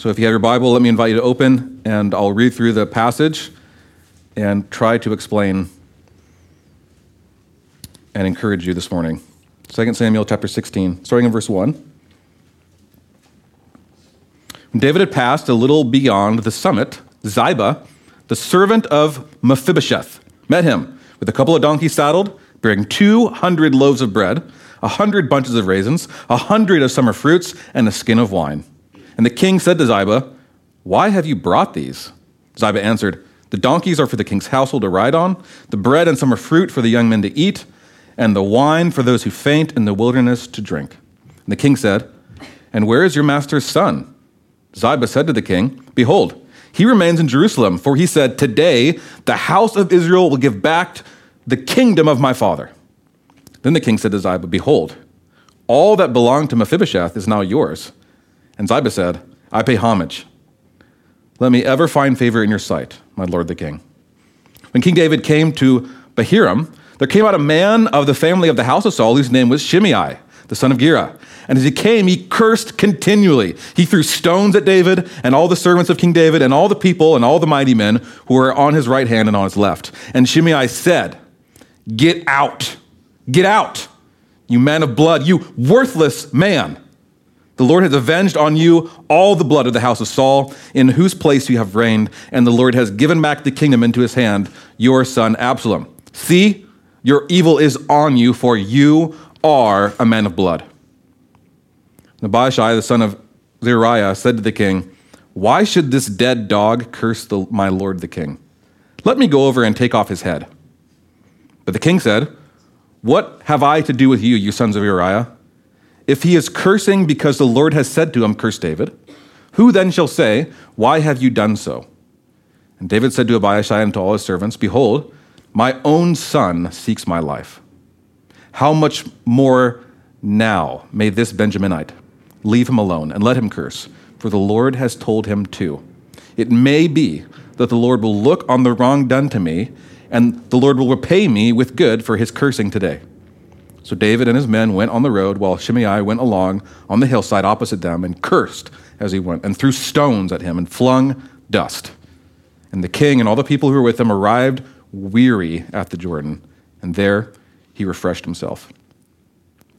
So if you have your Bible, let me invite you to open, and I'll read through the passage and try to explain and encourage you this morning. 2 Samuel chapter 16, starting in verse 1. When David had passed a little beyond the summit, Ziba, the servant of Mephibosheth, met him with a couple of donkeys saddled, bearing 200 loaves of bread, a 100 bunches of raisins, a 100 of summer fruits, and a skin of wine. And the king said to Ziba, Why have you brought these? Ziba answered, The donkeys are for the king's household to ride on, the bread and summer fruit for the young men to eat, and the wine for those who faint in the wilderness to drink. And the king said, And where is your master's son? Ziba said to the king, Behold, he remains in Jerusalem, for he said, Today the house of Israel will give back the kingdom of my father. Then the king said to Ziba, Behold, all that belonged to Mephibosheth is now yours. And Ziba said, I pay homage. Let me ever find favor in your sight, my lord the king. When King David came to Bahurim, there came out a man of the family of the house of Saul whose name was Shimei, the son of Gera. And as he came, he cursed continually. He threw stones at David and all the servants of King David and all the people and all the mighty men who were on his right hand and on his left. And Shimei said, Get out, get out, you man of blood, you worthless man. The Lord has avenged on you all the blood of the house of Saul, in whose place you have reigned, and the Lord has given back the kingdom into his hand, your son Absalom. See, your evil is on you, for you are a man of blood. Abishai, the son of Zeruiah, said to the king, Why should this dead dog curse the, my lord the king? Let me go over and take off his head. But the king said, What have I to do with you, you sons of Zeruiah? If he is cursing because the Lord has said to him, Curse David, who then shall say, Why have you done so? And David said to Abishai and to all his servants, Behold, my own son seeks my life. How much more now may this Benjaminite leave him alone and let him curse, for the Lord has told him to. It may be that the Lord will look on the wrong done to me, and the Lord will repay me with good for his cursing today. So David and his men went on the road, while Shimei went along on the hillside opposite them and cursed as he went, and threw stones at him and flung dust. And the king and all the people who were with him arrived weary at the Jordan, and there he refreshed himself.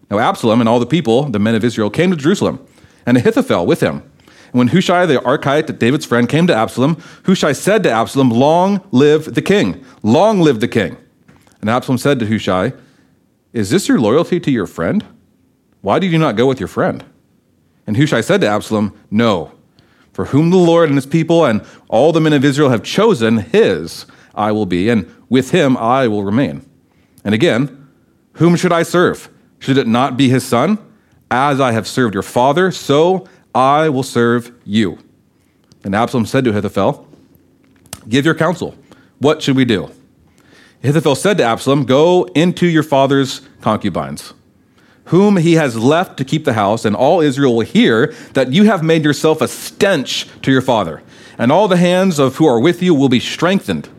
Now Absalom and all the people, the men of Israel, came to Jerusalem, and Ahithophel with him. And when Hushai the Archite, David's friend, came to Absalom, Hushai said to Absalom, Long live the king! Long live the king! And Absalom said to Hushai, Is this your loyalty to your friend? Why did you not go with your friend? And Hushai said to Absalom, No, for whom the Lord and his people and all the men of Israel have chosen, his I will be, and with him I will remain. And again, whom should I serve? Should it not be his son? As I have served your father, so I will serve you. And Absalom said to Ahithophel, Give your counsel. What should we do? Ahithophel said to Absalom, Go into your father's concubines, whom he has left to keep the house, and all Israel will hear that you have made yourself a stench to your father, and all the hands of who are with you will be strengthened.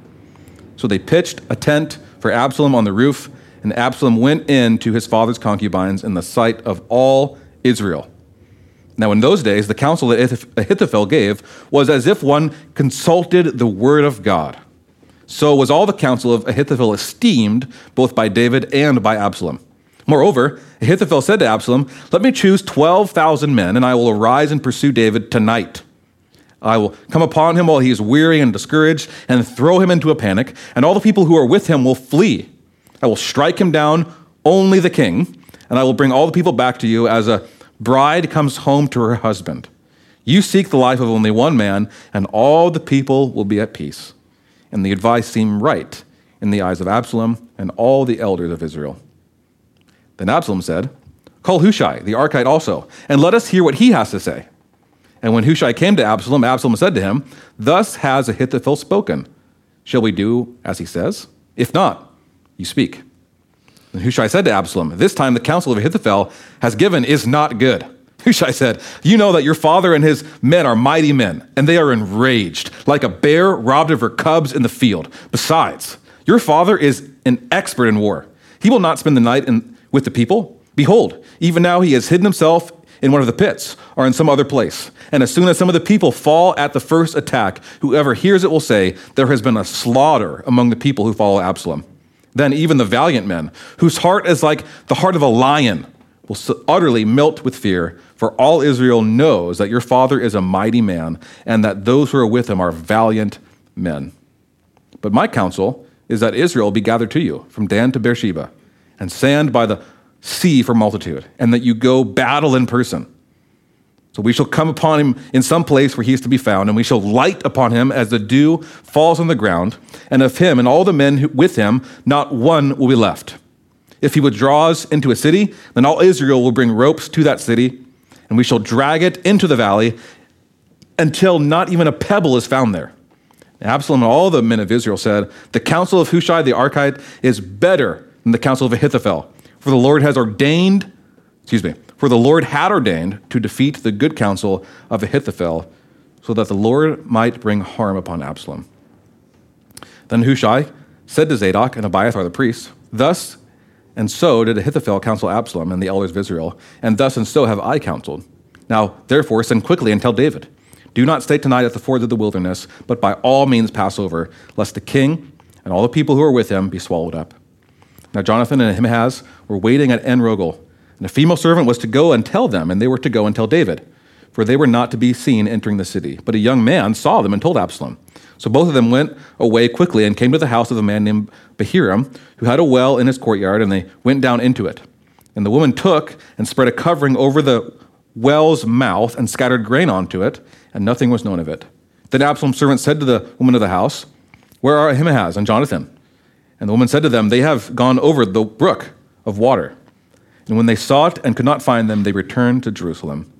So they pitched a tent for Absalom on the roof, and Absalom went in to his father's concubines in the sight of all Israel. Now, in those days, the counsel that Ahithophel gave was as if one consulted the word of God. So was all the counsel of Ahithophel esteemed both by David and by Absalom. Moreover, Ahithophel said to Absalom, Let me choose 12,000 men, and I will arise and pursue David tonight. I will come upon him while he is weary and discouraged and throw him into a panic, and all the people who are with him will flee. I will strike him down, only the king, and I will bring all the people back to you as a bride comes home to her husband. You seek the life of only one man, and all the people will be at peace. And the advice seemed right in the eyes of Absalom and all the elders of Israel. Then Absalom said, Call Hushai, the Archite, also, and let us hear what he has to say. And when Hushai came to Absalom, Absalom said to him, Thus has Ahithophel spoken. Shall we do as he says? If not, you speak. And Hushai said to Absalom, This time the counsel of Ahithophel has given is not good. Hushai said, You know that your father and his men are mighty men, and they are enraged, like a bear robbed of her cubs in the field. Besides, your father is an expert in war. He will not spend the night in, with the people. Behold, even now he has hidden himself in one of the pits or in some other place. And as soon as some of the people fall at the first attack, whoever hears it will say, There has been a slaughter among the people who follow Absalom. Then even the valiant men, whose heart is like the heart of a lion, will utterly melt with fear, for all Israel knows that your father is a mighty man, and that those who are with him are valiant men. But my counsel is that Israel be gathered to you from Dan to Beersheba, and sand by the sea for multitude, and that you go battle in person. So we shall come upon him in some place where he is to be found, and we shall light upon him as the dew falls on the ground, and of him and all the men with him, not one will be left. If he withdraws into a city, then all Israel will bring ropes to that city, and we shall drag it into the valley until not even a pebble is found there. Absalom and all the men of Israel said, The counsel of Hushai the Archite is better than the counsel of Ahithophel, for the Lord has ordained, excuse me, for the Lord had ordained to defeat the good counsel of Ahithophel, so that the Lord might bring harm upon Absalom. Then Hushai said to Zadok and Abiathar the priests, Thus and so did Ahithophel counsel Absalom and the elders of Israel, and thus and so have I counseled. Now, therefore, send quickly and tell David, Do not stay tonight at the fords of the wilderness, but by all means pass over, lest the king and all the people who are with him be swallowed up. Now, Jonathan and Ahimaaz were waiting at En Rogel and a female servant was to go and tell them, and they were to go and tell David, for they were not to be seen entering the city. But a young man saw them and told Absalom. So both of them went away quickly and came to the house of a man named Bahurim, who had a well in his courtyard, and they went down into it. And the woman took and spread a covering over the well's mouth and scattered grain onto it, and nothing was known of it. Then Absalom's servant said to the woman of the house, Where are Ahimaaz and Jonathan? And the woman said to them, They have gone over the brook of water. And when they sought and could not find them, they returned to Jerusalem.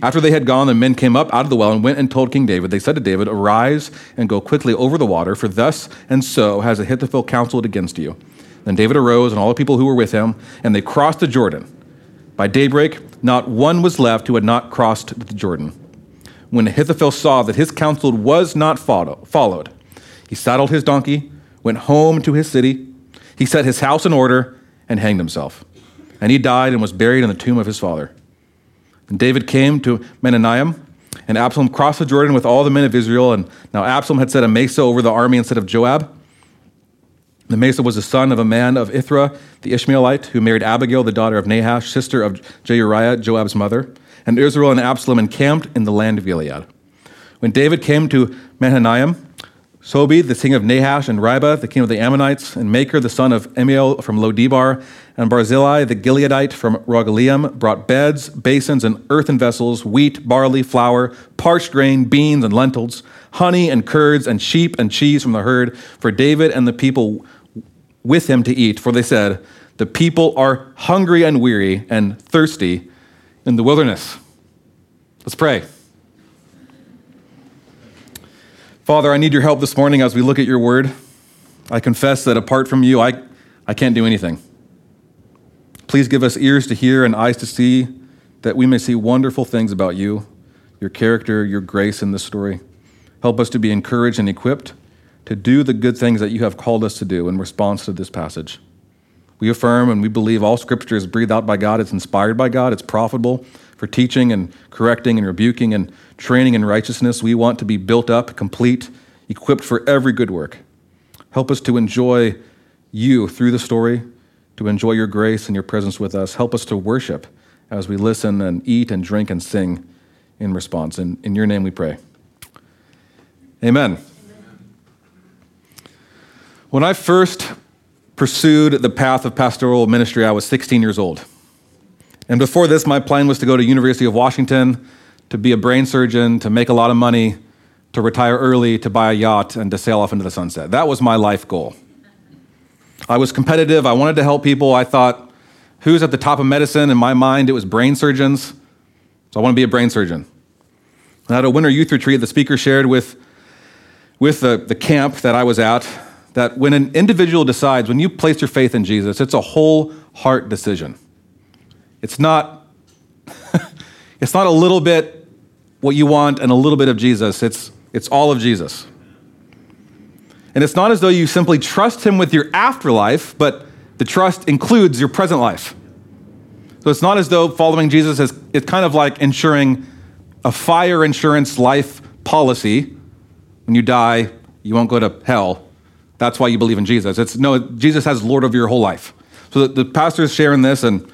After they had gone, the men came up out of the well and went and told King David. They said to David, Arise and go quickly over the water, for thus and so has Ahithophel counseled against you. Then David arose and all the people who were with him, and they crossed the Jordan. By daybreak, not one was left who had not crossed the Jordan. When Ahithophel saw that his counsel was not followed, he saddled his donkey, went home to his city, he set his house in order, and hanged himself. And he died and was buried in the tomb of his father. And David came to Mahanaim, and Absalom crossed the Jordan with all the men of Israel. And now Absalom had set Amasa over the army instead of Joab. The Amasa was the son of a man of Ithra, the Ishmaelite, who married Abigail, the daughter of Nahash, sister of Zeruiah, Joab's mother. And Israel and Absalom encamped in the land of Gilead. When David came to Mahanaim, Shobi, the king of Nahash, and Rabbah, the king of the Ammonites, and Machir, the son of Ammiel from Lodebar, and Barzillai, the Gileadite from Rogelim, brought beds, basins, and earthen vessels, wheat, barley, flour, parched grain, beans, and lentils, honey and curds, and sheep and cheese from the herd, for David and the people with him to eat. For they said, The people are hungry and weary and thirsty in the wilderness. Let's pray. Father, I need your help this morning as we look at your word. I confess that apart from you, I, I can't do anything. Please give us ears to hear and eyes to see, that we may see wonderful things about you, your character, your grace in this story. Help us to be encouraged and equipped to do the good things that you have called us to do in response to this passage. We affirm and we believe all scripture is breathed out by God, it's inspired by God, it's profitable for teaching and correcting and rebuking and training in righteousness. We want to be built up, complete, equipped for every good work. Help us to enjoy you through the story, to enjoy your grace and your presence with us. Help us to worship as we listen and eat and drink and sing in response. And in your name we pray. Amen. When I first pursued the path of pastoral ministry, I was 16 years old. And before this, my plan was to go to University of Washington, to be a brain surgeon, to make a lot of money, to retire early, to buy a yacht, and to sail off into the sunset. That was my life goal. I was competitive. I wanted to help people. I thought, who's at the top of medicine? In my mind, it was brain surgeons. So I want to be a brain surgeon. And at a winter youth retreat, the speaker shared with, with the, the camp that I was at that when an individual decides, when you place your faith in Jesus, it's a whole heart decision. It's not, it's not a little bit what you want and a little bit of Jesus. It's, it's all of Jesus. And it's not as though you simply trust him with your afterlife, but the trust includes your present life. So it's not as though following Jesus is it's kind of like ensuring a fire insurance life policy. When you die, you won't go to hell. That's why you believe in Jesus. It's no, Jesus has Lord over your whole life. So the, the pastor is sharing this, and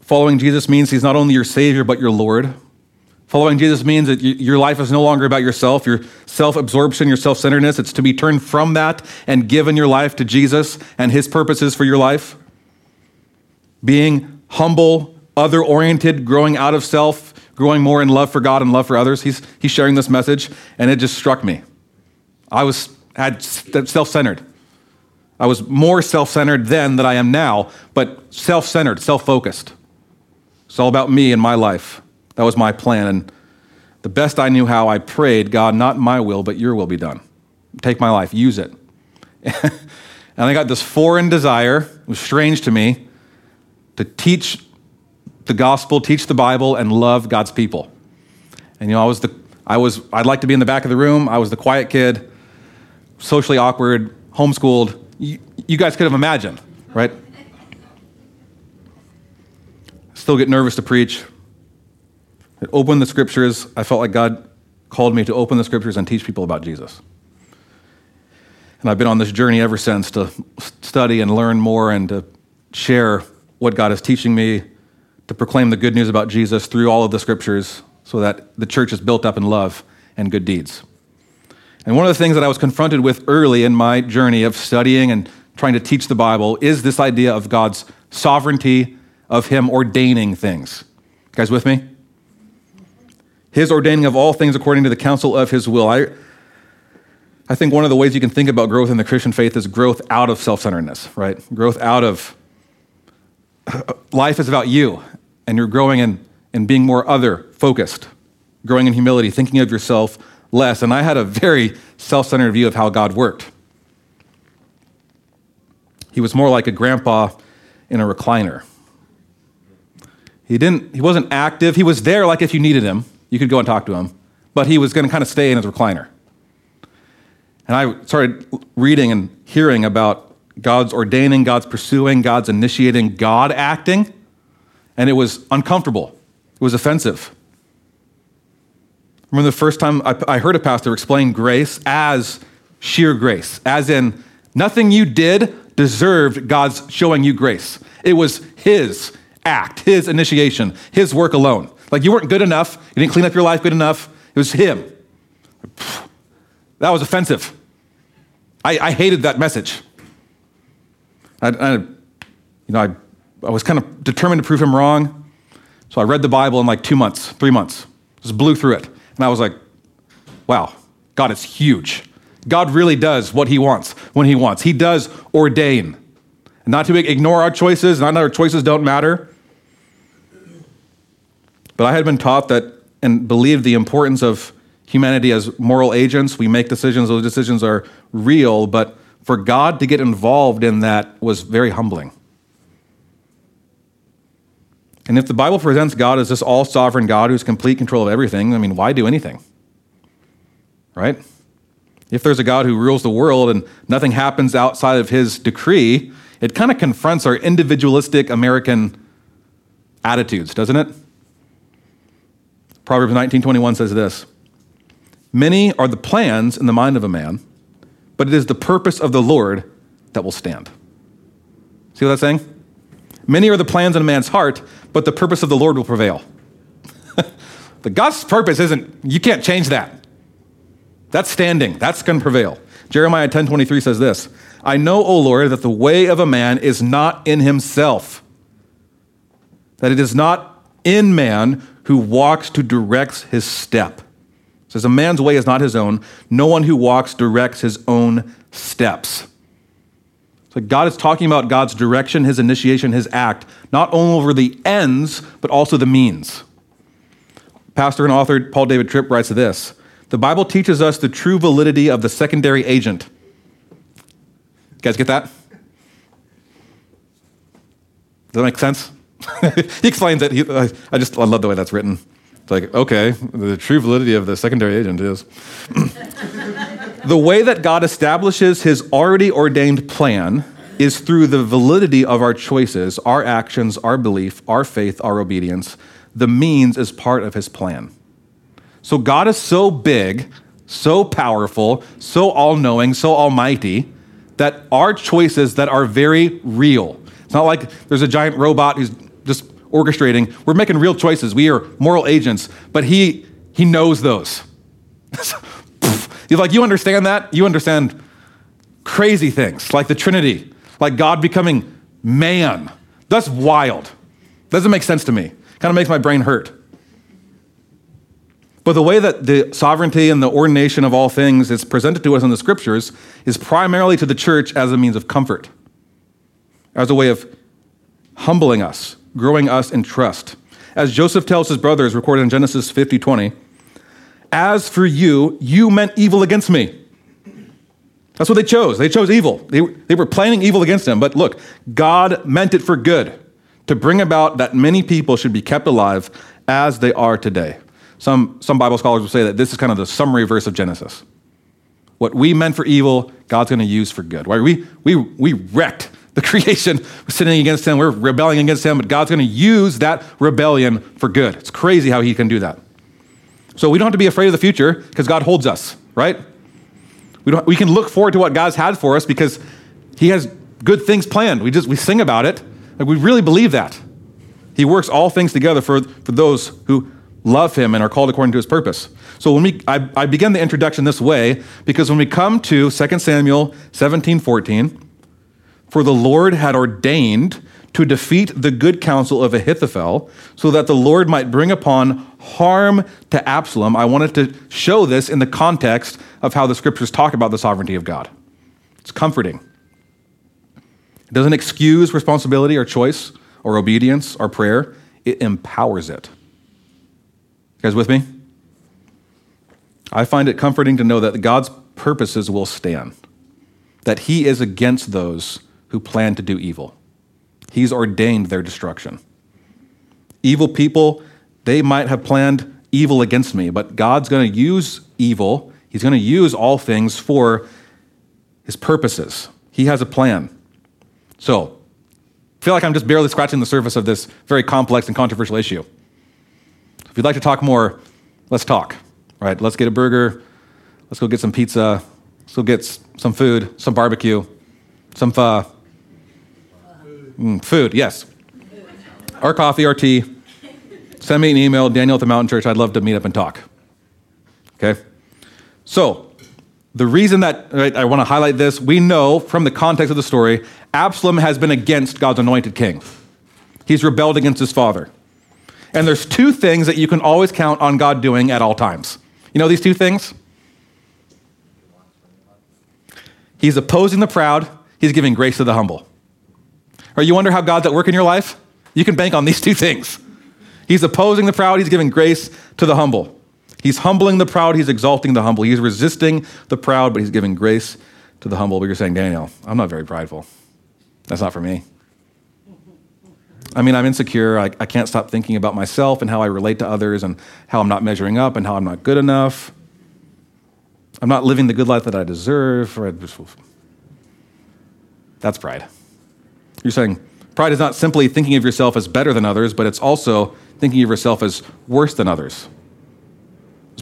following Jesus means he's not only your Savior, but your Lord. Following Jesus means that your life is no longer about yourself, your self absorption, your self centeredness. It's to be turned from that and given your life to Jesus and his purposes for your life. Being humble, other oriented, growing out of self, growing more in love for God and love for others. He's, he's sharing this message, and it just struck me. I was had self centered. I was more self centered then than I am now, but self centered, self focused. It's all about me and my life. That was my plan. And the best I knew how, I prayed, God, not my will, but your will be done. Take my life, use it. and I got this foreign desire, it was strange to me, to teach the gospel, teach the Bible, and love God's people. And you know, I was the I was I'd like to be in the back of the room. I was the quiet kid, socially awkward, homeschooled. You, you guys could have imagined, right? Still get nervous to preach. I opened the scriptures. I felt like God called me to open the scriptures and teach people about Jesus. And I've been on this journey ever since to study and learn more and to share what God is teaching me, to proclaim the good news about Jesus through all of the scriptures so that the church is built up in love and good deeds. And one of the things that I was confronted with early in my journey of studying and trying to teach the Bible is this idea of God's sovereignty, of Him ordaining things. You guys with me? His ordaining of all things according to the counsel of His will. I, I think one of the ways you can think about growth in the Christian faith is growth out of self centeredness, right? Growth out of uh, life is about you, and you're growing in, in being more other focused, growing in humility, thinking of yourself less. And I had a very self centered view of how God worked. He was more like a grandpa in a recliner. He didn't he wasn't active. He was there like if you needed him, you could go and talk to him, but he was going to kind of stay in his recliner. And I started reading and hearing about God's ordaining, God's pursuing, God's initiating, God acting, and it was uncomfortable. It was offensive. remember the first time I, heard a pastor explain grace as sheer grace, as in nothing you did deserved God's showing you grace. It was His act, His initiation, His work alone. Like you weren't good enough, you didn't clean up your life good enough. It was Him. That was offensive. I, I hated that message. I, I, you know, I, I was kind of determined to prove him wrong. So I read the Bible in like two months, three months, just blew through it. And I was like, wow, God is huge. God really does what he wants when he wants. He does ordain. Not to ignore our choices, not that our choices don't matter. But I had been taught that and believed the importance of humanity as moral agents. We make decisions, those decisions are real, but for God to get involved in that was very humbling. And if the Bible presents God as this all sovereign God who's complete control of everything, I mean, why do anything? Right? If there's a God who rules the world and nothing happens outside of his decree, it kind of confronts our individualistic American attitudes, doesn't it? Proverbs 19:21 says this: Many are the plans in the mind of a man, but it is the purpose of the Lord that will stand. See what that's saying? Many are the plans in a man's heart, but the purpose of the Lord will prevail. the God's purpose isn't, you can't change that. That's standing, that's going to prevail. Jeremiah 10:23 says this I know, O Lord, that the way of a man is not in himself, that it is not in man who walks to directs his step says, A man's way is not his own. No one who walks directs his own steps. So God is talking about God's direction, his initiation, his act, not only over the ends, but also the means. Pastor and author Paul David Tripp writes this The Bible teaches us the true validity of the secondary agent. You guys get that? Does that make sense? he explains it. He, I just I love the way that's written. It's like, okay, the true validity of the secondary agent is the way that God establishes his already ordained plan is through the validity of our choices, our actions, our belief, our faith, our obedience. The means is part of his plan. So God is so big, so powerful, so all knowing, so almighty that our choices that are very real. It's not like there's a giant robot who's just orchestrating. We're making real choices. We are moral agents, but he he knows those. You're like, you understand that? You understand crazy things like the Trinity, like God becoming man. That's wild. Doesn't make sense to me. Kind of makes my brain hurt. But the way that the sovereignty and the ordination of all things is presented to us in the scriptures is primarily to the church as a means of comfort, as a way of humbling us, growing us in trust. As Joseph tells his brothers, recorded in Genesis 50 20, as for you, you meant evil against me. That's what they chose. They chose evil. They, they were planning evil against him. But look, God meant it for good to bring about that many people should be kept alive as they are today. Some, some Bible scholars will say that this is kind of the summary verse of Genesis. What we meant for evil, God's going to use for good. Right? We, we, we wrecked the creation, we're sinning against Him, we're rebelling against Him, but God's going to use that rebellion for good. It's crazy how He can do that. So we don't have to be afraid of the future because God holds us, right? We, don't, we can look forward to what God's had for us because He has good things planned. We just we sing about it, and we really believe that. He works all things together for, for those who love him and are called according to his purpose. So when we I, I begin the introduction this way because when we come to 2 Samuel 17, 14, for the Lord had ordained to defeat the good counsel of Ahithophel, so that the Lord might bring upon harm to Absalom. I wanted to show this in the context of how the scriptures talk about the sovereignty of God. It's comforting. It doesn't excuse responsibility or choice or obedience or prayer, it empowers it You guys with me? I find it comforting to know that God's purposes will stand, that He is against those who plan to do evil. He's ordained their destruction. Evil people, they might have planned evil against me, but God's going to use evil, He's going to use all things for His purposes. He has a plan. So, I feel like I'm just barely scratching the surface of this very complex and controversial issue. If you'd like to talk more, let's talk. All right, let's get a burger. Let's go get some pizza. Let's go get some food, some barbecue, some pho. Mm, food, yes. Or coffee or tea. Send me an email, Daniel at the Mountain Church. I'd love to meet up and talk. Okay? So, the reason that right, I want to highlight this, we know from the context of the story, Absalom has been against God's anointed king. He's rebelled against his father. And there's two things that you can always count on God doing at all times. You know these two things? He's opposing the proud, he's giving grace to the humble. Or you wonder how God's at work in your life? You can bank on these two things. He's opposing the proud, he's giving grace to the humble. He's humbling the proud, he's exalting the humble. He's resisting the proud, but he's giving grace to the humble. But you're saying, Daniel, I'm not very prideful. That's not for me. I mean, I'm insecure. I, I can't stop thinking about myself and how I relate to others and how I'm not measuring up and how I'm not good enough. I'm not living the good life that I deserve. That's pride. You're saying pride is not simply thinking of yourself as better than others, but it's also thinking of yourself as worse than others.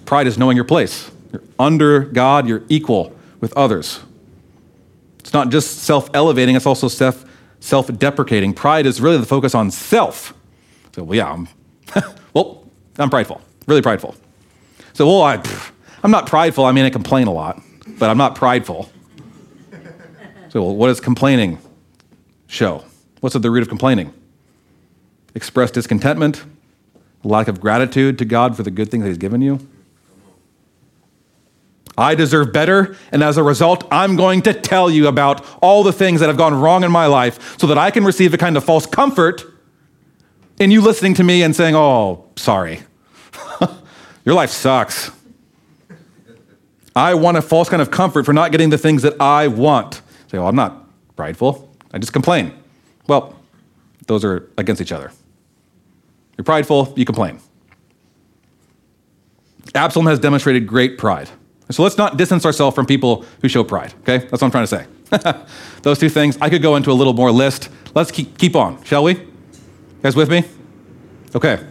Pride is knowing your place. You're under God, you're equal with others. It's not just self elevating, it's also self deprecating. Pride is really the focus on self. So, well, yeah, I'm, well, I'm prideful, really prideful. So, well, I, I'm not prideful. I mean, I complain a lot, but I'm not prideful. So, well, what does complaining show? What's at the root of complaining? Express discontentment, lack of gratitude to God for the good things He's given you. I deserve better, and as a result, I'm going to tell you about all the things that have gone wrong in my life so that I can receive a kind of false comfort in you listening to me and saying, Oh, sorry. Your life sucks. I want a false kind of comfort for not getting the things that I want. Say, Well, I'm not prideful. I just complain. Well, those are against each other. You're prideful, you complain. Absalom has demonstrated great pride. So let's not distance ourselves from people who show pride, okay? That's what I'm trying to say. Those two things. I could go into a little more list. Let's keep, keep on, shall we? You guys with me? Okay.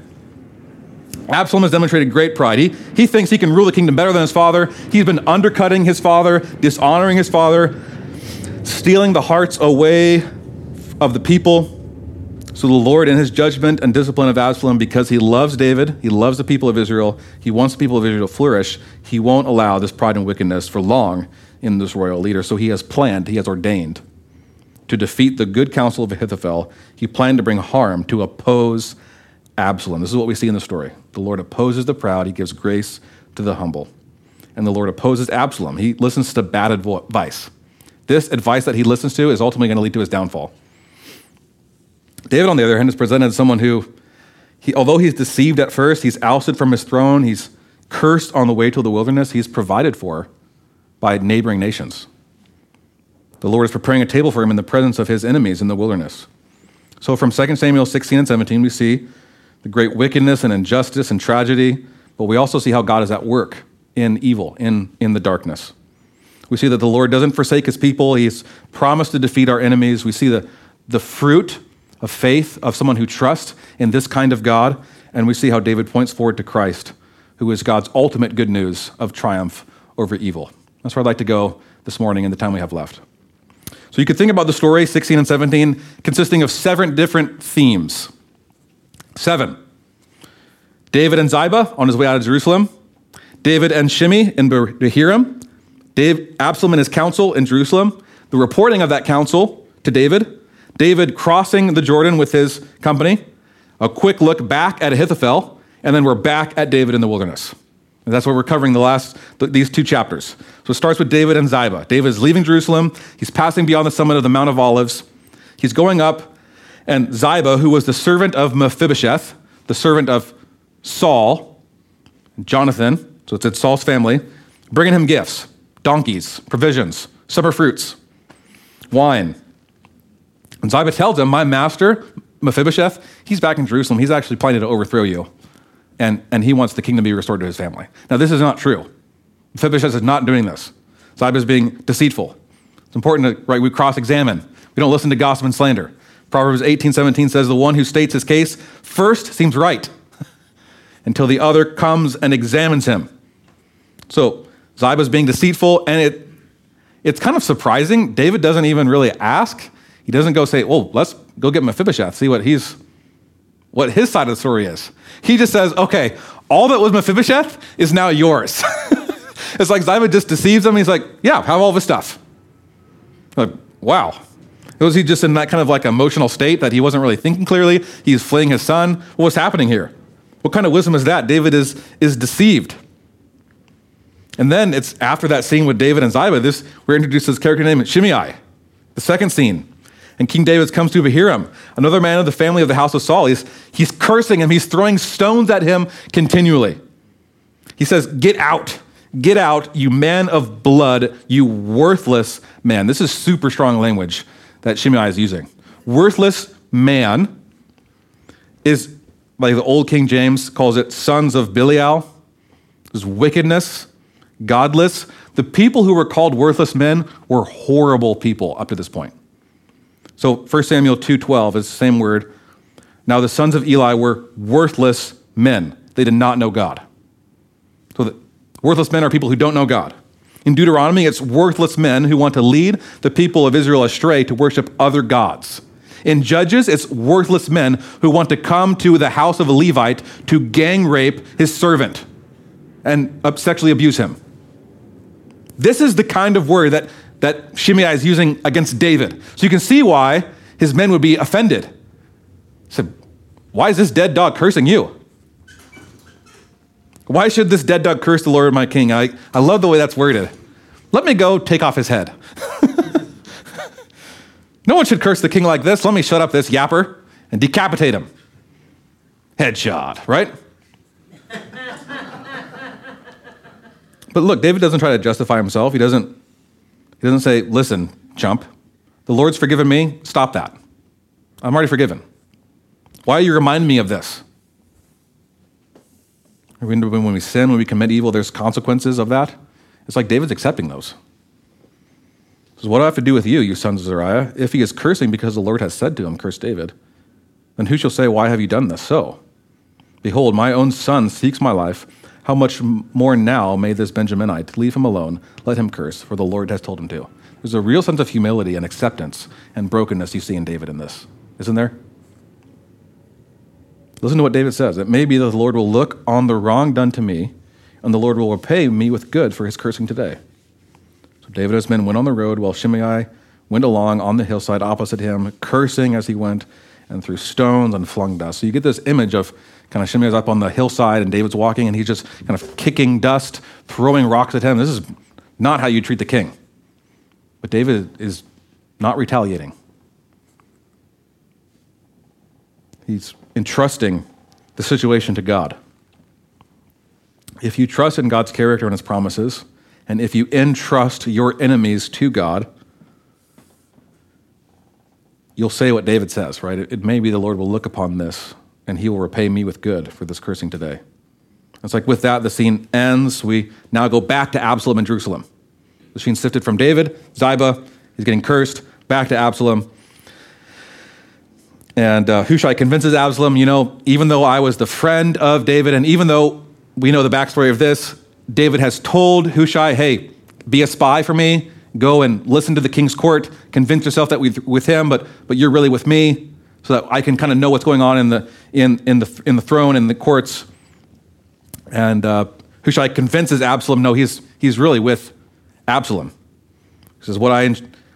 Absalom has demonstrated great pride. He, he thinks he can rule the kingdom better than his father. He's been undercutting his father, dishonoring his father, stealing the hearts away of the people. So the Lord, in his judgment and discipline of Absalom, because he loves David, he loves the people of Israel, he wants the people of Israel to flourish, he won't allow this pride and wickedness for long in this royal leader. So he has planned, he has ordained to defeat the good counsel of Ahithophel. He planned to bring harm, to oppose Absalom. This is what we see in the story. The Lord opposes the proud, he gives grace to the humble. And the Lord opposes Absalom. He listens to bad advice. This advice that he listens to is ultimately going to lead to his downfall. David, on the other hand, is presented as someone who, he, although he's deceived at first, he's ousted from his throne, he's cursed on the way to the wilderness, he's provided for by neighboring nations. The Lord is preparing a table for him in the presence of his enemies in the wilderness. So from 2 Samuel 16 and 17, we see the great wickedness and injustice and tragedy, but we also see how God is at work in evil, in, in the darkness. We see that the Lord doesn't forsake his people. He's promised to defeat our enemies. We see the, the fruit of faith of someone who trusts in this kind of God, and we see how David points forward to Christ, who is God's ultimate good news of triumph over evil. That's where I'd like to go this morning in the time we have left. So you could think about the story, 16 and 17, consisting of seven different themes. Seven. David and Ziba on his way out of Jerusalem. David and Shimei in Bahurim. Dave, Absalom and his council in Jerusalem. The reporting of that council to David. David crossing the Jordan with his company. A quick look back at Ahithophel. And then we're back at David in the wilderness. And that's what we're covering the last these two chapters. So it starts with David and Ziba. David is leaving Jerusalem. He's passing beyond the summit of the Mount of Olives. He's going up, and Ziba, who was the servant of Mephibosheth, the servant of Saul, Jonathan, so it's at Saul's family, bringing him gifts, donkeys, provisions, summer fruits, wine. And Ziba tells him, My master, Mephibosheth, he's back in Jerusalem. He's actually planning to overthrow you and, and he wants the kingdom to be restored to his family. Now, this is not true. Mephibosheth is not doing this. Ziba is being deceitful. It's important to, right, we cross examine. We don't listen to gossip and slander. Proverbs 18 17 says, The one who states his case first seems right until the other comes and examines him. So, Ziba is being deceitful, and it, it's kind of surprising. David doesn't even really ask. He doesn't go say, Well, let's go get Mephibosheth, see what he's what his side of the story is. He just says, okay, all that was Mephibosheth is now yours. it's like Ziba just deceives him. He's like, yeah, have all this stuff. Like, wow. Was he just in that kind of like emotional state that he wasn't really thinking clearly? He's fleeing his son. What's happening here? What kind of wisdom is that? David is, is deceived. And then it's after that scene with David and Ziba, this we're introduced to this character named Shimei. The second scene. And King David comes to Bahurim, another man of the family of the house of Saul. He's, he's cursing him, he's throwing stones at him continually. He says, Get out, get out, you man of blood, you worthless man. This is super strong language that Shimei is using. Worthless man is, like the old King James calls it, sons of Belial. This wickedness, godless. The people who were called worthless men were horrible people up to this point. So 1 Samuel 2:12 is the same word. Now the sons of Eli were worthless men. They did not know God. So the worthless men are people who don't know God. In Deuteronomy, it's worthless men who want to lead the people of Israel astray to worship other gods. In Judges, it's worthless men who want to come to the house of a Levite to gang rape his servant and sexually abuse him. This is the kind of word that that Shimei is using against David. So you can see why his men would be offended. He said, Why is this dead dog cursing you? Why should this dead dog curse the Lord my king? I, I love the way that's worded. Let me go take off his head. no one should curse the king like this. Let me shut up this yapper and decapitate him. Headshot, right? But look, David doesn't try to justify himself. He doesn't he doesn't say, listen, chump, the Lord's forgiven me, stop that. I'm already forgiven. Why are you reminding me of this? When we sin, when we commit evil, there's consequences of that. It's like David's accepting those. He says, What do I have to do with you, you sons of Zeruiah? If he is cursing because the Lord has said to him, Curse David, then who shall say, Why have you done this so? Behold, my own son seeks my life. How much more now may this Benjaminite leave him alone? Let him curse, for the Lord has told him to. There's a real sense of humility and acceptance and brokenness you see in David in this, isn't there? Listen to what David says. It may be that the Lord will look on the wrong done to me, and the Lord will repay me with good for his cursing today. So David and his men went on the road while Shimei went along on the hillside opposite him, cursing as he went, and threw stones and flung dust. So you get this image of kind of Shimei's up on the hillside, and David's walking, and he's just kind of kicking dust, throwing rocks at him. This is not how you treat the king. But David is not retaliating. He's entrusting the situation to God. If you trust in God's character and his promises, and if you entrust your enemies to God, you'll say what David says, right? It, may be the Lord will look upon this and he will repay me with good for this cursing today. It's like with that, the scene ends. We now go back to Absalom in Jerusalem. The scene sifted from David, Ziba, he's getting cursed, back to Absalom. And uh, Hushai convinces Absalom, you know, even though I was the friend of David, and even though we know the backstory of this, David has told Hushai, hey, be a spy for me, go and listen to the king's court, convince yourself that we're with him, but, but you're really with me, so that I can kind of know what's going on in the, in, in the, in the throne and the courts. And uh, Hushai convinces Absalom, no, he's, he's really with Absalom. He says, what I,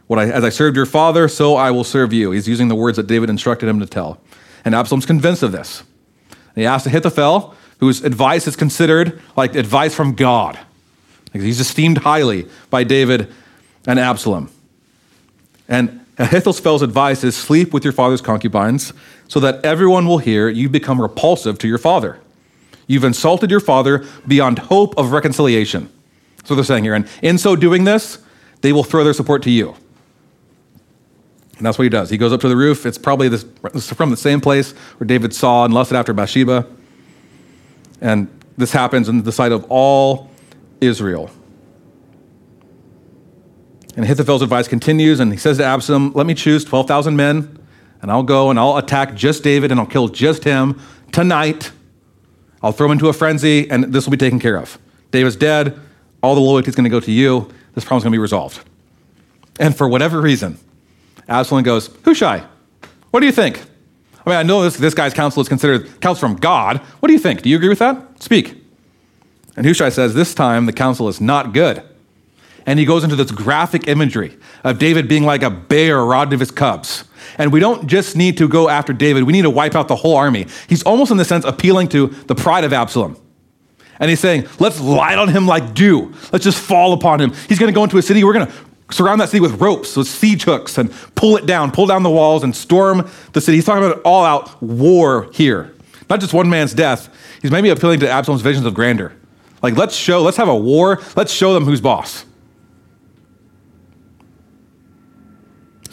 what I, as I served your father, so I will serve you. He's using the words that David instructed him to tell. And Absalom's convinced of this. And he asks Ahithophel, whose advice is considered like advice from God. He's esteemed highly by David and Absalom. And Ahithophel's advice is sleep with your father's concubines so that everyone will hear you become repulsive to your father. You've insulted your father beyond hope of reconciliation. That's what they're saying here. And in so doing this, they will throw their support to you. And that's what he does. He goes up to the roof. It's probably this, from the same place where David saw and lusted after Bathsheba. And this happens in the sight of all Israel. And Ahithophel's advice continues, and he says to Absalom, Let me choose 12,000 men, and I'll go and I'll attack just David, and I'll kill just him tonight. I'll throw him into a frenzy, and this will be taken care of. David's dead. All the loyalty is going to go to you. This problem's going to be resolved. And for whatever reason, Absalom goes, Hushai, what do you think? I mean, I know this, this guy's counsel is considered counsel from God. What do you think? Do you agree with that? Speak. And Hushai says, This time the counsel is not good. And he goes into this graphic imagery of David being like a bear robbed his cubs. And we don't just need to go after David, we need to wipe out the whole army. He's almost, in the sense, appealing to the pride of Absalom. And he's saying, let's light on him like dew. Let's just fall upon him. He's going to go into a city. We're going to surround that city with ropes, with siege hooks, and pull it down, pull down the walls, and storm the city. He's talking about an all out war here. Not just one man's death. He's maybe appealing to Absalom's visions of grandeur. Like, let's show, let's have a war. Let's show them who's boss.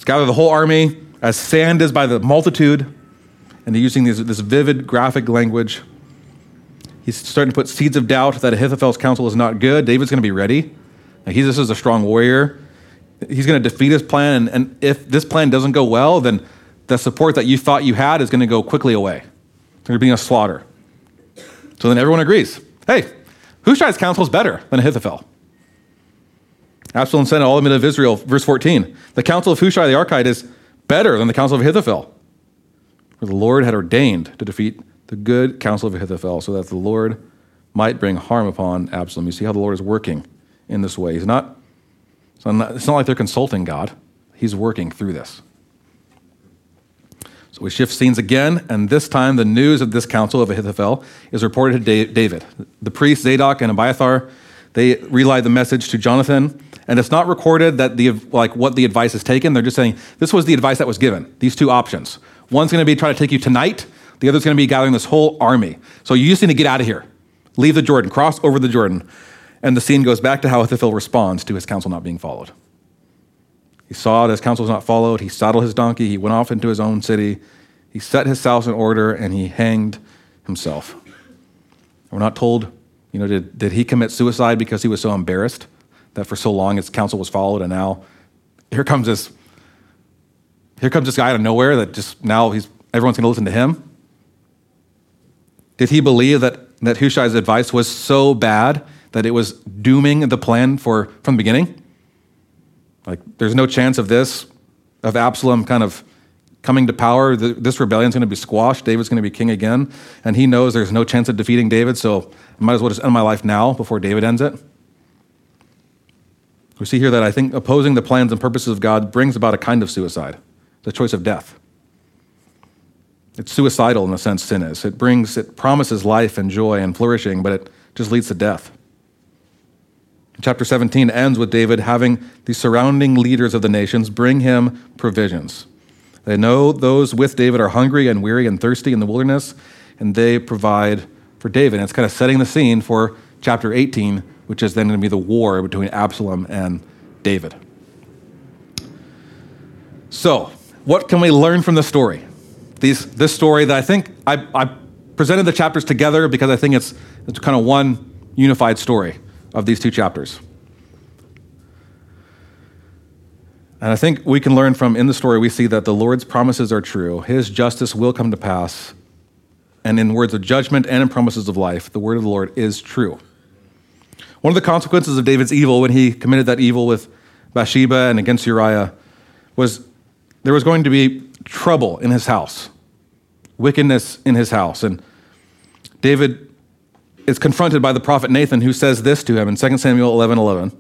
Let's gather the whole army as sand is by the multitude. And they're using this, this vivid graphic language. He's starting to put seeds of doubt that Ahithophel's counsel is not good. David's going to be ready. Like he, this is a strong warrior. He's going to defeat his plan. And, and if this plan doesn't go well, then the support that you thought you had is going to go quickly away. There's going to be a slaughter. So then everyone agrees hey, Hushai's counsel is better than Ahithophel. Absalom said all the men of Israel, verse 14, the counsel of Hushai the Archite is better than the counsel of Ahithophel. For the Lord had ordained to defeat the good counsel of Ahithophel so that the Lord might bring harm upon Absalom. You see how the Lord is working in this way. He's not, it's not, it's not like they're consulting God, He's working through this. So we shift scenes again, and this time the news of this counsel of Ahithophel is reported to David. The priests Zadok and Abiathar, they relay the message to Jonathan and it's not recorded that the like what the advice is taken. They're just saying this was the advice that was given. These two options. One's going to be trying to take you tonight. The other's going to be gathering this whole army. So you just need to get out of here. Leave the Jordan. Cross over the Jordan. And the scene goes back to how Ahithophel responds to his counsel not being followed. He saw that his counsel was not followed. He saddled his donkey. He went off into his own city. He set his house in order and he hanged himself. We're not told, you know, did, did he commit suicide because he was so embarrassed? That for so long his counsel was followed, and now here comes this here comes this guy out of nowhere that just now he's everyone's going to listen to him. Did he believe that, that Hushai's advice was so bad that it was dooming the plan for, from the beginning? Like, there's no chance of this, of Absalom kind of coming to power. This rebellion's going to be squashed. David's going to be king again. And he knows there's no chance of defeating David, so I might as well just end my life now before David ends it. We see here that I think opposing the plans and purposes of God brings about a kind of suicide, the choice of death. It's suicidal in a sense, sin is. It brings, it promises life and joy and flourishing, but it just leads to death. Chapter 17 ends with David having the surrounding leaders of the nations bring him provisions. They know those with David are hungry and weary and thirsty in the wilderness, and they provide for David. And it's kind of setting the scene for chapter 18, which is then going to be the war between Absalom and David. So, what can we learn from the story? these, this story that I think I, I presented the chapters together because I think it's, it's kind of one unified story of these two chapters. And I think we can learn from in the story, we see that the Lord's promises are true. His justice will come to pass. And in words of judgment and in promises of life, the word of the Lord is true. One of the consequences of David's evil when he committed that evil with Bathsheba and against Uriah was there was going to be trouble in his house wickedness in his house. And David is confronted by the prophet Nathan, who says this to him in 2 Samuel 11 11.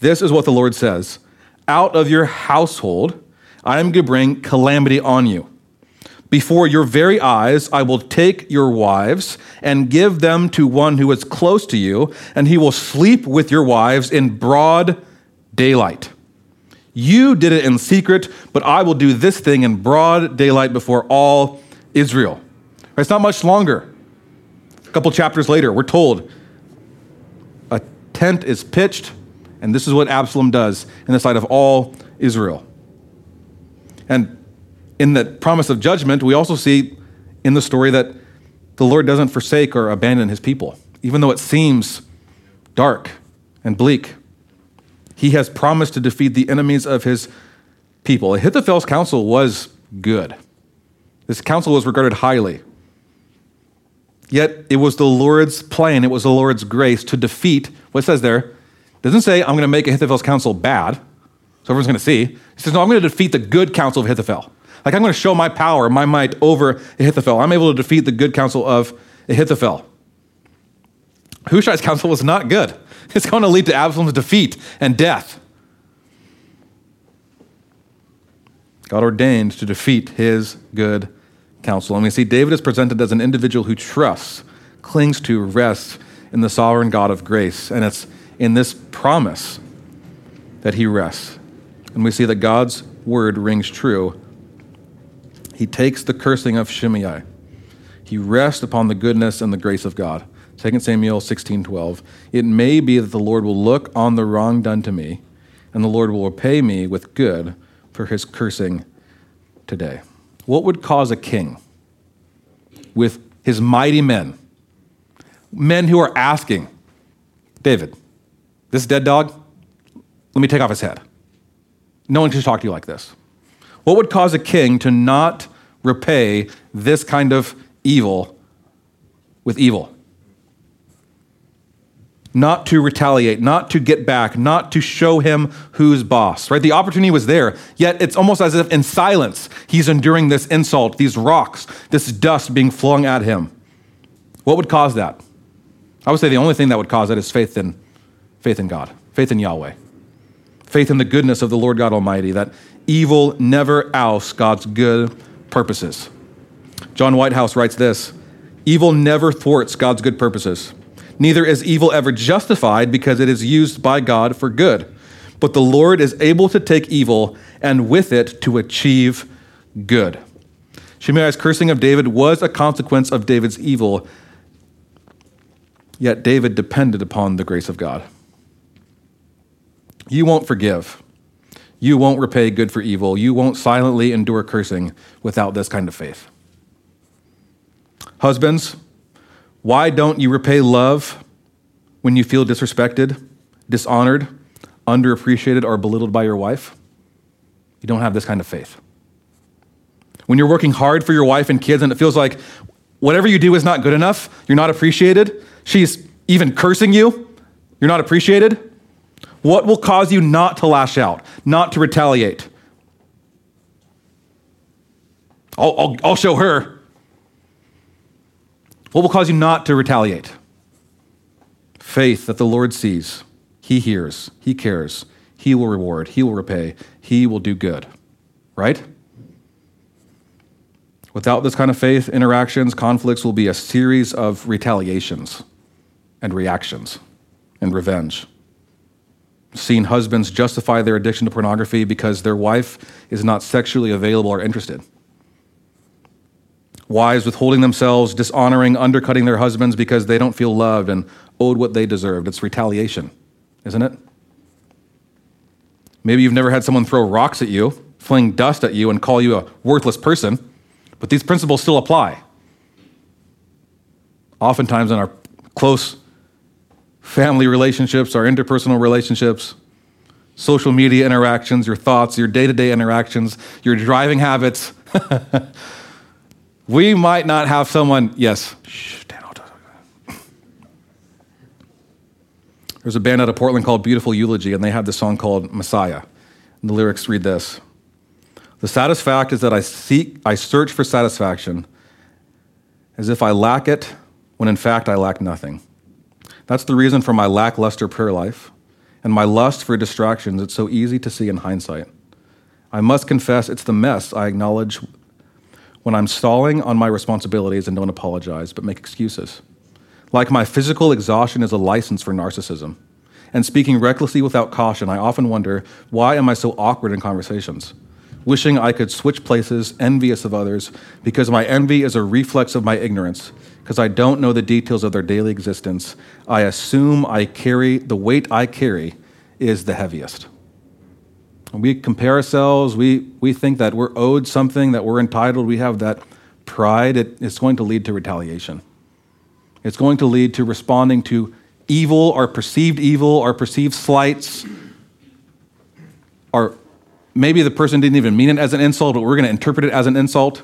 This is what the Lord says Out of your household, I am going to bring calamity on you. Before your very eyes, I will take your wives and give them to one who is close to you, and he will sleep with your wives in broad daylight. You did it in secret, but I will do this thing in broad daylight before all Israel. It's not much longer. A couple chapters later, we're told a tent is pitched, and this is what Absalom does in the sight of all Israel. And in the promise of judgment, we also see in the story that the Lord doesn't forsake or abandon his people, even though it seems dark and bleak. He has promised to defeat the enemies of his people. Ahithophel's counsel was good. This counsel was regarded highly. Yet it was the Lord's plan, it was the Lord's grace to defeat, what it says there, doesn't say, I'm going to make Ahithophel's counsel bad, so everyone's going to see. He says, no, I'm going to defeat the good counsel of Ahithophel. Like, I'm going to show my power, my might over Ahithophel. I'm able to defeat the good counsel of Ahithophel. Hushai's counsel was not good. It's going to lead to Absalom's defeat and death. God ordained to defeat his good counsel. And we see David is presented as an individual who trusts, clings to, rests in the sovereign God of grace. And it's in this promise that he rests. And we see that God's word rings true. He takes the cursing of Shimei. He rests upon the goodness and the grace of God. 2 Samuel 16:12. It may be that the Lord will look on the wrong done to me, and the Lord will repay me with good for his cursing today. What would cause a king with his mighty men, men who are asking, David, this dead dog, let me take off his head? No one should talk to you like this. What would cause a king to not repay this kind of evil with evil? not to retaliate, not to get back, not to show him who's boss, right? The opportunity was there, yet it's almost as if in silence he's enduring this insult, these rocks, this dust being flung at him. What would cause that? I would say the only thing that would cause that is faith in faith in God, faith in Yahweh. Faith in the goodness of the Lord God Almighty, that evil never ousts God's good purposes. John Woodhouse writes this Evil never thwarts God's good purposes. Neither is evil ever justified because it is used by God for good. But the Lord is able to take evil and with it to achieve good. Shimei's cursing of David was a consequence of David's evil, yet David depended upon the grace of God. You won't forgive. You won't repay good for evil. You won't silently endure cursing without this kind of faith. Husbands, why don't you repay love when you feel disrespected, dishonored, underappreciated, or belittled by your wife? you don't have this kind of faith. When you're working hard for your wife and kids and it feels like whatever you do is not good enough, you're not appreciated, she's even cursing you, you're not appreciated, what will cause you not to lash out, not to retaliate? I'll, I'll, I'll show her. What will cause you not to retaliate? Faith that the Lord sees, He hears, He cares, He will reward, He will repay, He will do good. Right? Without this kind of faith, interactions, conflicts will be a series of retaliations and reactions and revenge. Seen husbands justify their addiction to pornography because their wife is not sexually available or interested. Wives withholding themselves, dishonoring, undercutting their husbands because they don't feel loved and owed what they deserved. It's retaliation, isn't it? Maybe you've never had someone throw rocks at you, fling dust at you, and call you a worthless person, but these principles still apply. Oftentimes, in our close family relationships, our interpersonal relationships, social media interactions, your thoughts, your day to day interactions, your driving habits. we might not have someone, yes, There's a band out of Portland called Beautiful Eulogy, and they have this song called Messiah. And the lyrics read this The saddest fact is that I seek, I search for satisfaction as if I lack it, when in fact I lack nothing. That's the reason for my lackluster prayer life and my lust for distractions. It's so easy to see in hindsight. I must confess it's the mess I acknowledge when I'm stalling on my responsibilities and don't apologize, but make excuses. Like my physical exhaustion is a license for narcissism. And speaking recklessly without caution, I often wonder why am I so awkward in conversations? Wishing I could switch places, envious of others, because my envy is a reflex of my ignorance because I don't know the details of their daily existence, I assume I carry the weight I carry is the heaviest. we compare ourselves, we, we think that we're owed something, that we're entitled, we have that pride, it, it's going to lead to retaliation. It's going to lead to responding to evil or perceived evil or perceived slights. Or maybe the person didn't even mean it as an insult, but we're going to interpret it as an insult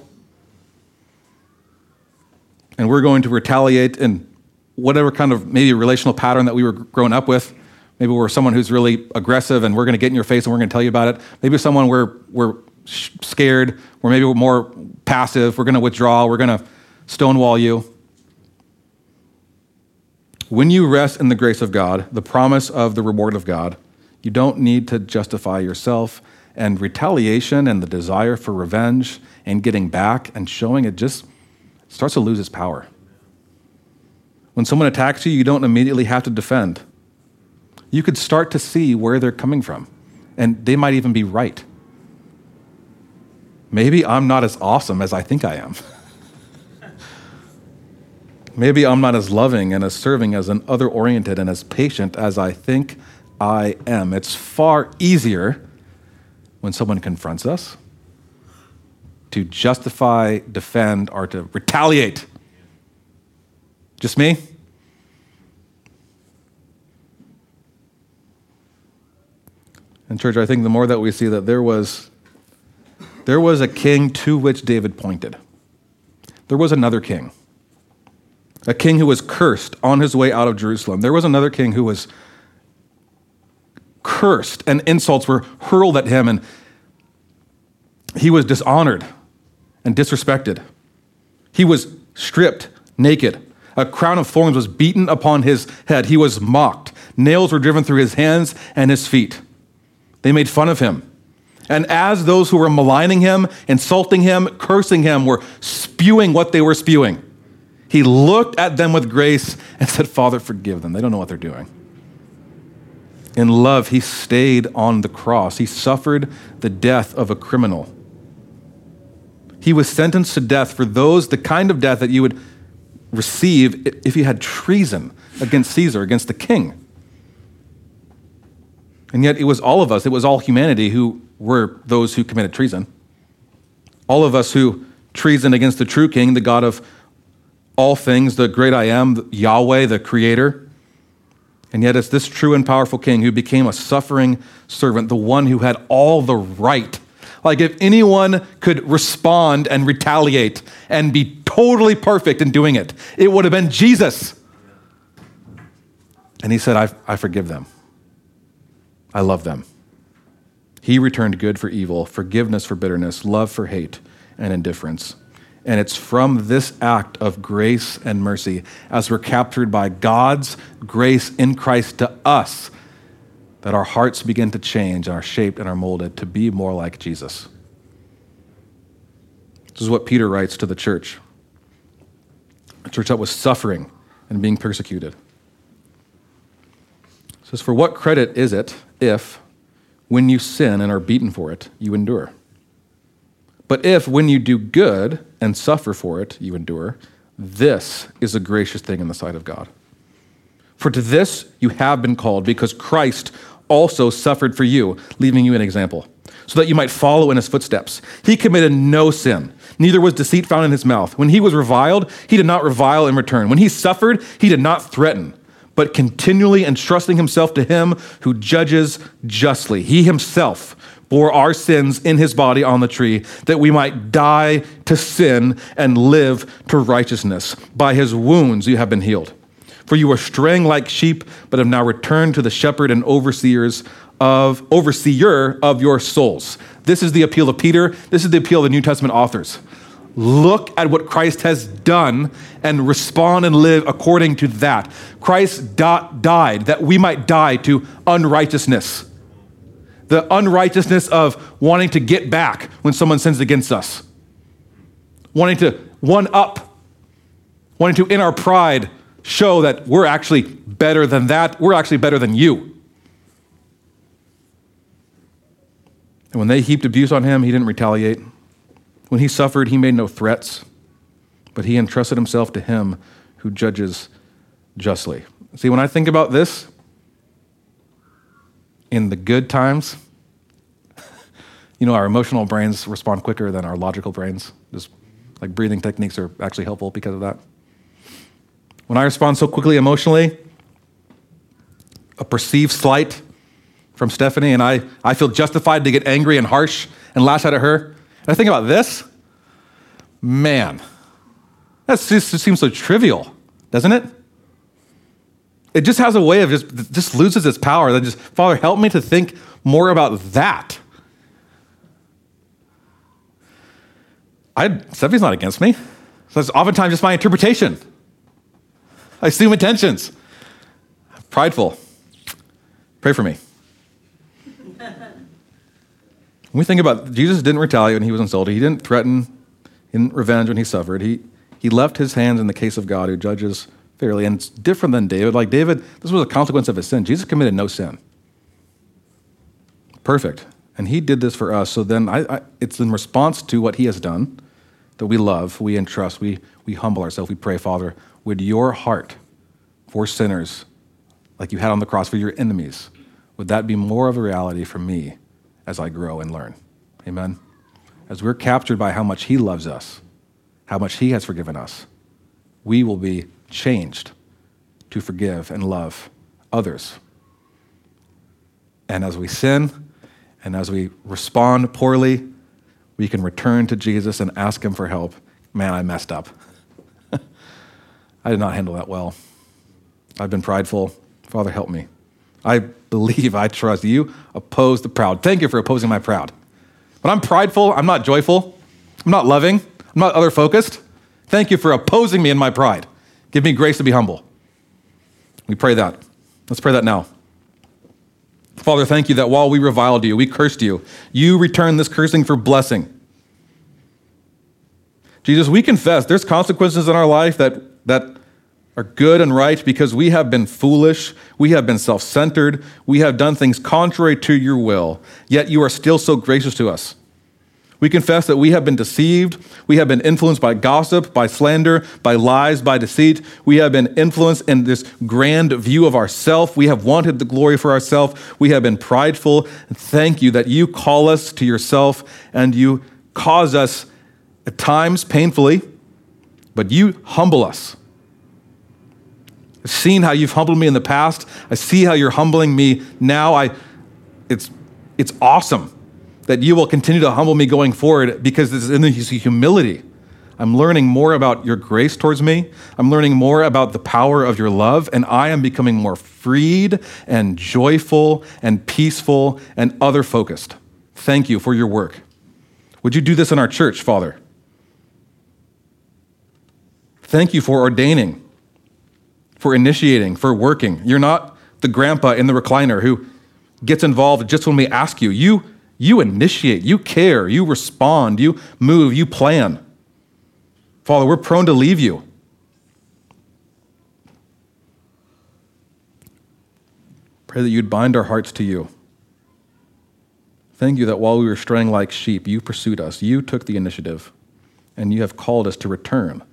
and we're going to retaliate in whatever kind of maybe relational pattern that we were growing up with. Maybe we're someone who's really aggressive and we're going to get in your face and we're going to tell you about it. Maybe someone we're, we're scared, or maybe we're more passive, we're going to withdraw, we're going to stonewall you. When you rest in the grace of God, the promise of the reward of God, you don't need to justify yourself. And retaliation and the desire for revenge and getting back and showing it just starts to lose its power. When someone attacks you, you don't immediately have to defend. You could start to see where they're coming from, and they might even be right. Maybe I'm not as awesome as I think I am. Maybe I'm not as loving and as serving as an other oriented and as patient as I think I am. It's far easier when someone confronts us to justify, defend, or to retaliate. Just me? And church, I think the more that we see that there was there was a king to which David pointed. There was another king. A king who was cursed on his way out of Jerusalem. There was another king who was cursed and insults were hurled at him and he was dishonored and disrespected. He was stripped naked. A crown of thorns was beaten upon his head. He was mocked. Nails were driven through his hands and his feet. They made fun of him. And as those who were maligning him, insulting him, cursing him were spewing what they were spewing, he looked at them with grace and said, Father, forgive them. They don't know what they're doing. In love, he stayed on the cross. He suffered the death of a criminal he was sentenced to death for those, the kind of death that you would receive if you had treason against Caesar, against the king. And yet it was all of us, it was all humanity who were those who committed treason. All of us who treason against the true king, the God of all things, the great I am, Yahweh, the creator. And yet it's this true and powerful king who became a suffering servant, the one who had all the right Like if anyone could respond and retaliate and be totally perfect in doing it, it would have been Jesus. And he said, I, I forgive them. I love them. He returned good for evil, forgiveness for bitterness, love for hate, and indifference. And it's from this act of grace and mercy, as we're captured by God's grace in Christ to us, that our hearts begin to change, and are shaped, and are molded to be more like Jesus. This is what Peter writes to the church a church that was suffering and being persecuted. It says, For what credit is it if, when you sin and are beaten for it, you endure? But if, when you do good and suffer for it, you endure, this is a gracious thing in the sight of God. For to this you have been called, because Christ also suffered for you, leaving you an example, so that you might follow in his footsteps. He committed no sin, neither was deceit found in his mouth. When he was reviled, he did not revile in return. When he suffered, he did not threaten but continually entrusting himself to him who judges justly. He himself bore our sins in his body on the tree, that we might die to sin and live to righteousness. By his wounds you have been healed. For you were straying like sheep, but have now returned to the shepherd and overseers of overseer of your souls. This is the appeal of Peter. This is the appeal of the New Testament authors. Look at what Christ has done and respond and live according to that. Christ died that we might die to unrighteousness. The unrighteousness of wanting to get back when someone sins against us, wanting to one up, wanting to, in our pride, show that we're actually better than that, we're actually better than you. And when they heaped abuse on him, he didn't retaliate. When he suffered, he made no threats, but he entrusted himself to him who judges justly. See, when I think about this, in the good times, you know, our emotional brains respond quicker than our logical brains. Just like breathing techniques are actually helpful because of that. When I respond so quickly emotionally, a perceived slight from Stephanie, and I, I feel justified to get angry and harsh and lash out at her. And I think about this, man, that seems so trivial, doesn't it? It just has a way of just, just loses its power. That just, Father, help me to think more about that. I, Stephanie's not against me. So it's oftentimes just my interpretation. I assume intentions. Prideful. Pray for me. When we think about Jesus didn't retaliate when he was insulted, he didn't threaten in revenge when he suffered. He, he left his hands in the case of God who judges fairly. And it's different than David. Like David, this was a consequence of his sin. Jesus committed no sin. Perfect. And he did this for us. So then I, I, it's in response to what he has done that we love, we entrust, we, we humble ourselves, we pray, Father, would your heart for sinners, like you had on the cross for your enemies, would that be more of a reality for me as I grow and learn. Amen. As we're captured by how much He loves us, how much He has forgiven us, we will be changed to forgive and love others. And as we sin and as we respond poorly, we can return to Jesus and ask Him for help. Man, I messed up. I did not handle that well. I've been prideful. Father, help me. I believe, I trust you. Oppose the proud. Thank you for opposing my proud. But I'm prideful. I'm not joyful. I'm not loving. I'm not other focused. Thank you for opposing me in my pride. Give me grace to be humble. We pray that. Let's pray that now. Father, thank you that while we reviled you, we cursed you, you returned this cursing for blessing. Jesus, we confess there's consequences in our life that, that are good and right because we have been foolish, we have been self centered, we have done things contrary to your will, yet you are still so gracious to us. We confess that we have been deceived, we have been influenced by gossip, by slander, by lies, by deceit. We have been influenced in this grand view of ourself. We have wanted the glory for ourselves. We have been prideful. Thank you that you call us to yourself and you cause us at times painfully, but you humble us I've seen how you've humbled me in the past. I see how you're humbling me now. I, it's, it's awesome. that you will continue to humble me going forward because this is in the humility. I'm learning more about your grace towards me. I'm learning more about the power of your love, and I am becoming more freed and joyful and peaceful and other focused. Thank you for your work. Would you do this in our church, Father? Thank you for ordaining, for initiating, for working. You're not the grandpa in the recliner who gets involved just when we ask you. You, you initiate, you care, you respond, you move, you plan. Father, we're prone to leave you. Pray that you'd bind our hearts to you. Thank you that while we were straying like sheep, you pursued us. You took the initiative, and you have called us to return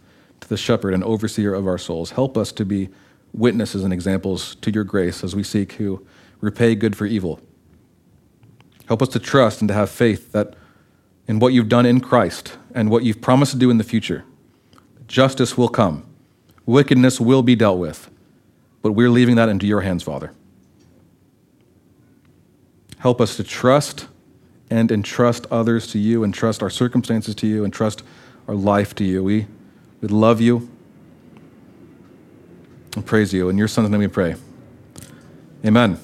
to the shepherd and overseer of our souls. Help us to be witnesses and examples to your grace as we seek to repay good for evil. Help us to trust and to have faith that in what you've done in Christ and what you've promised to do in the future, justice will come, wickedness will be dealt with, but we're leaving that into your hands, Father. Help us to trust and entrust others to you, and trust our circumstances to you, and trust our life to you. We, we love you and praise you. In your son's name we pray. Amen.